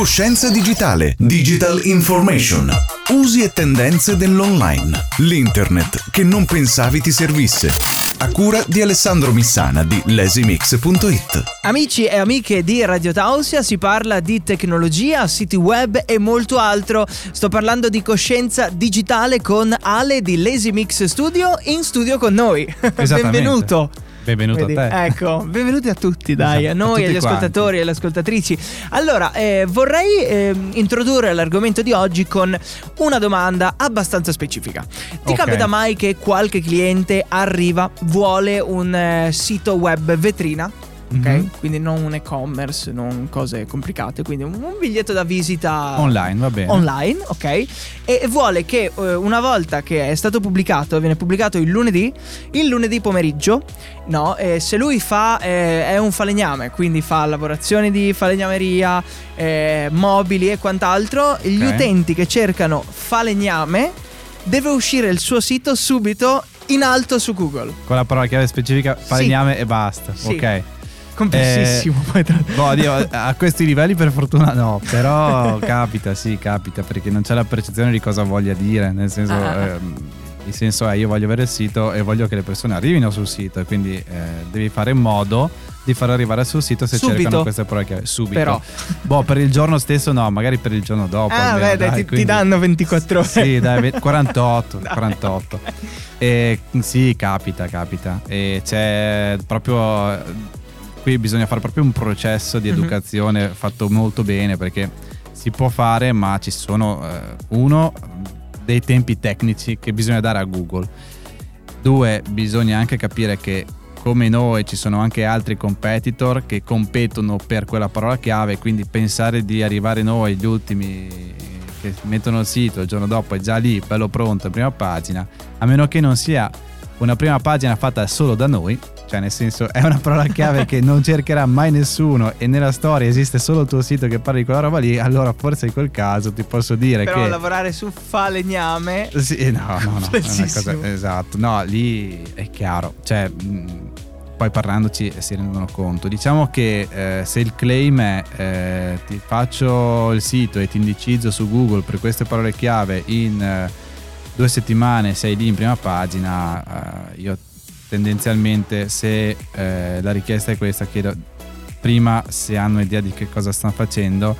Coscienza digitale, digital information, usi e tendenze dell'online, l'internet che non pensavi ti servisse. A cura di Alessandro Missana di lasimix.it. Amici e amiche di Radio Tausia, si parla di tecnologia, siti web e molto altro. Sto parlando di coscienza digitale con Ale di Lazy Mix Studio in studio con noi. Benvenuto. Benvenuto Vedi? a te. Ecco, benvenuti a tutti, dai, esatto, a noi, a agli ascoltatori e alle ascoltatrici. Allora, eh, vorrei eh, introdurre l'argomento di oggi con una domanda abbastanza specifica. Ti okay. capita mai che qualche cliente arriva, vuole un eh, sito web vetrina? Ok? Mm-hmm. Quindi non un e-commerce, non cose complicate, quindi un, biglietto da visita online, va bene. Online, ok? E vuole che eh, una volta che è stato pubblicato, viene pubblicato il lunedì, il lunedì pomeriggio, no, eh, se lui fa eh, è un falegname, quindi fa lavorazioni di falegnameria, eh, mobili e quant'altro, okay. gli utenti che cercano falegname deve uscire il suo sito subito in alto su Google. Con la parola chiave specifica falegname sì. e basta. Sì. Ok complessissimo. Eh, poi tra... boh, Dio, a questi livelli per fortuna no, però capita, sì, capita, perché non c'è la percezione di cosa voglia dire, nel senso... Ah. Eh, il senso è io voglio avere il sito e voglio che le persone arrivino sul sito e quindi eh, devi fare in modo di far arrivare sul sito se subito. cercano queste prove chiave subito. Però. Boh, per il giorno stesso no, magari per il giorno dopo. Ah, almeno, beh, dai, ti, quindi... ti, danno 24 ore. Sì, dai, 48, dai. 48. E, sì, capita, capita. E c'è proprio qui bisogna fare proprio un processo di mhm. educazione mm-hmm. fatto molto bene perché si può fare ma ci sono eh, uno dei tempi tecnici che bisogna dare a Google due bisogna anche capire che come noi ci sono anche altri competitor che competono per quella parola chiave quindi pensare di arrivare noi gli ultimi che mettono il sito il giorno dopo è già lì bello pronto prima pagina a meno che non sia una prima pagina fatta solo da noi cioè, nel senso, è una parola chiave che non cercherà mai nessuno e nella storia esiste solo il tuo sito che parla di quella roba lì, allora forse in quel caso ti posso dire Però che... lavorare su falegname... Sì, no, no, no. cosa, esatto. No, lì è chiaro. Cioè... poi parlandoci si rendono conto. Diciamo che eh, se il claim è eh, ti faccio il sito e ti indicizzo su Google per queste parole chiave in eh, due settimane sei lì in prima pagina, eh, io tendenzialmente se eh, la richiesta è questa chiedo prima se hanno idea di che cosa stanno facendo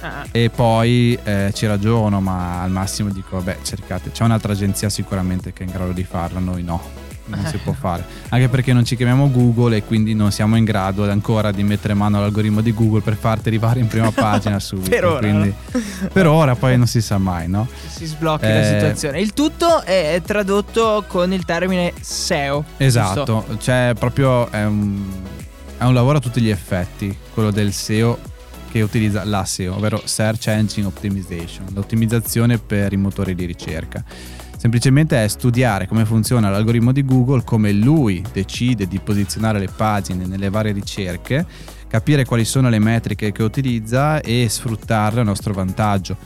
ah. e poi eh, ci ragiono ma al massimo dico vabbè cercate c'è un'altra agenzia sicuramente che è in grado di farlo noi no non si può fare. Anche perché non ci chiamiamo Google e quindi non siamo in grado ancora di mettere mano all'algoritmo di Google per farti arrivare in prima pagina subito. per ora. Quindi, per ora poi non si sa mai, no? Si sblocca eh, la situazione. Il tutto è tradotto con il termine SEO. Esatto, giusto? cioè proprio è un, è un lavoro a tutti gli effetti, quello del SEO che utilizza la SEO, ovvero Search Engine Optimization, l'ottimizzazione per i motori di ricerca semplicemente è studiare come funziona l'algoritmo di Google, come lui decide di posizionare le pagine nelle varie ricerche, capire quali sono le metriche che utilizza e sfruttarle a nostro vantaggio.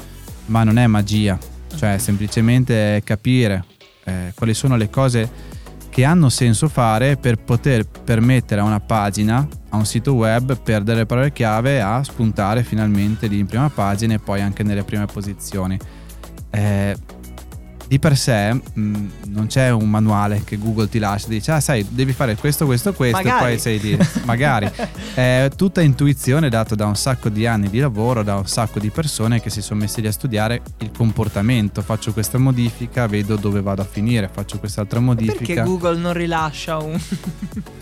Ma non è magia, cioè semplicemente capire eh, quali sono le cose che hanno senso fare per poter permettere a una pagina, a un sito web, per delle parole chiave a spuntare finalmente lì in prima pagina e poi anche nelle prime posizioni. Eh, di per sé mh, mm, non c'è un manuale che Google ti lascia, dice ah sai devi fare questo, questo, questo magari. e poi sei lì, magari. È tutta intuizione data da un sacco di anni di lavoro, da un sacco di persone che si sono messi lì a studiare il comportamento, faccio questa modifica, vedo dove vado a finire, faccio quest'altra modifica. Perché Google non rilascia un...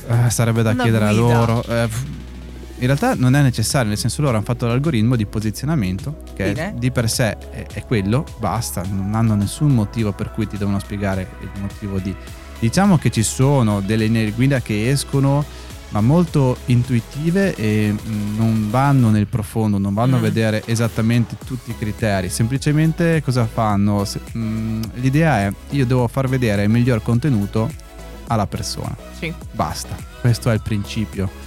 eh, sarebbe da Una chiedere guida. a loro. Eh, in realtà non è necessario, nel senso loro hanno fatto l'algoritmo di posizionamento che Bene. di per sé è, è, quello, basta, non hanno nessun motivo per cui ti devono spiegare il motivo di... Diciamo che ci sono delle linee guida che escono ma molto intuitive e mm, non vanno nel profondo, non vanno mm. a vedere esattamente tutti i criteri, semplicemente cosa fanno? Se, mh, mm, l'idea è io devo far vedere il miglior contenuto alla persona. Sì. Basta, questo è il principio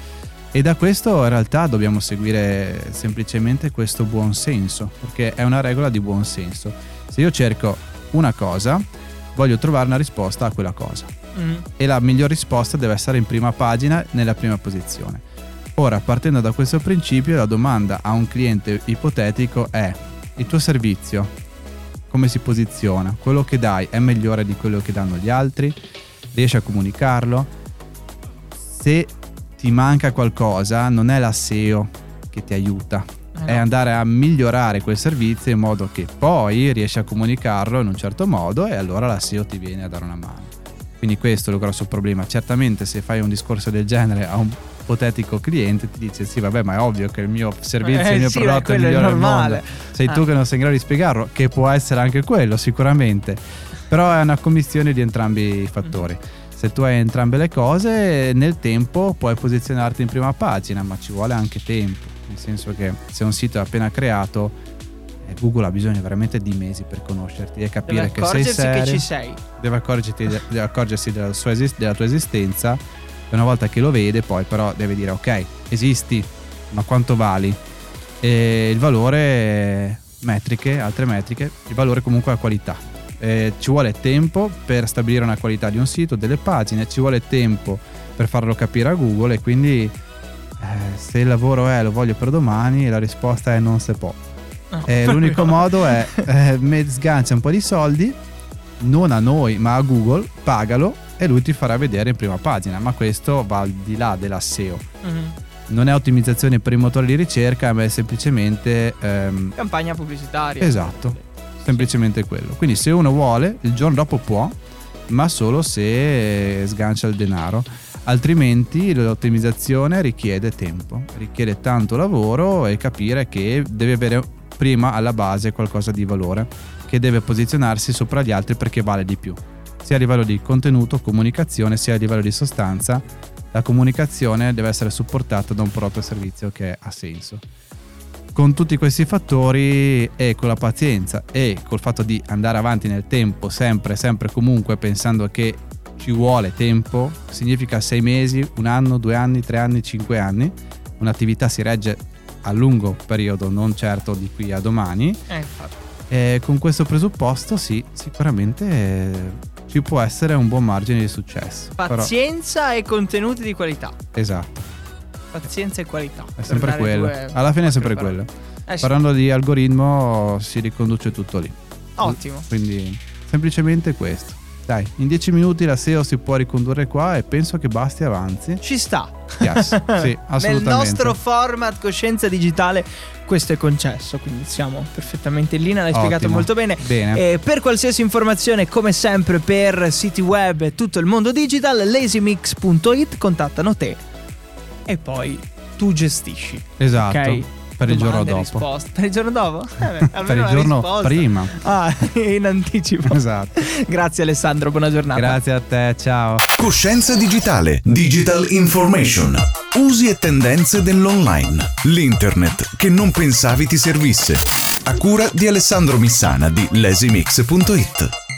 e da questo in realtà dobbiamo seguire semplicemente questo buon senso, perché è una regola di buon senso. Se io cerco una cosa, voglio trovare una risposta a quella cosa. Mm. E la miglior risposta deve essere in prima pagina, nella prima posizione. Ora, partendo da questo principio, la domanda a un cliente ipotetico è: il tuo servizio come si posiziona? Quello che dai è migliore di quello che danno gli altri? Riesci a comunicarlo? Se ti manca qualcosa, non è la SEO che ti aiuta, è andare a migliorare quel servizio in modo che poi riesci a comunicarlo in un certo modo e allora la SEO ti viene a dare una mano. Quindi questo è il grosso problema. Certamente se fai un discorso del genere a un ipotetico cliente ti dice sì vabbè ma è ovvio che il mio servizio, eh, il mio sì, prodotto è il migliore del mondo. Sei ah. tu che non sei in grado di spiegarlo, che può essere anche quello sicuramente. Però è una commissione di entrambi i fattori. Se tu hai entrambe le cose, nel tempo puoi posizionarti in prima pagina, ma ci vuole anche tempo. Nel senso che se un sito è appena creato, eh, Google ha bisogno veramente di mesi per conoscerti e capire che sei serio. che ci sei. Deve, deve accorgersi della, esist- della tua esistenza. E una volta che lo vede, poi però deve dire: Ok, esisti, ma quanto vali? E il valore, metriche, altre metriche, il valore comunque è la qualità. Eh, ci vuole tempo per stabilire una qualità di un sito, delle pagine, ci vuole tempo per farlo capire a Google e quindi eh, se il lavoro è lo voglio per domani, la risposta è non se può. No. Eh, l'unico modo è eh, sgancia un po' di soldi, non a noi ma a Google, pagalo e lui ti farà vedere in prima pagina, ma questo va al di là della SEO. Mm-hmm. Non è ottimizzazione per i motori di ricerca, ma è semplicemente... Ehm, Campagna pubblicitaria. Esatto, semplicemente quello. Quindi se uno vuole, il giorno dopo può, ma solo se sgancia il denaro. Altrimenti l'ottimizzazione richiede tempo, richiede tanto lavoro e capire che deve avere prima alla base qualcosa di valore, che deve posizionarsi sopra gli altri perché vale di più sia a livello di contenuto, comunicazione, sia a livello di sostanza. La comunicazione deve essere supportata da un prodotto o servizio che ha senso. Con tutti questi fattori e con la pazienza e col fatto di andare avanti nel tempo, sempre, sempre comunque pensando che ci vuole tempo, significa sei mesi, un anno, due anni, tre anni, cinque anni. Un'attività si regge a lungo periodo, non certo di qui a domani. Eh, e con questo presupposto, sì, sicuramente ci può essere un buon margine di successo. Pazienza però... e contenuti di qualità. Esatto. Pazienza e qualità. È sempre quello. Alla fine è sempre quello. Eh, sì. Parlando di algoritmo si riconduce tutto lì. Ottimo. Quindi semplicemente questo. Dai, in dieci minuti la SEO si può ricondurre qua e penso che basti avanzi. Ci sta. Yes, sì, assolutamente. Nel nostro format coscienza digitale questo è concesso, quindi siamo perfettamente in linea, l'hai Ottimo. spiegato molto bene. bene. Eh, per qualsiasi informazione, come sempre, per siti web e tutto il mondo digital, lazymix.it contattano te e poi tu gestisci. Esatto. Ok? Per il giorno dopo. Risposta. Per il giorno dopo? Eh beh, per il giorno risposta. prima. Ah, in anticipo. Esatto. Grazie Alessandro, buona giornata. Grazie a te, ciao. Coscienza digitale, digital information. Usi e tendenze dell'online. L'internet che non pensavi ti servisse. A cura di Alessandro Missana di lasimix.it.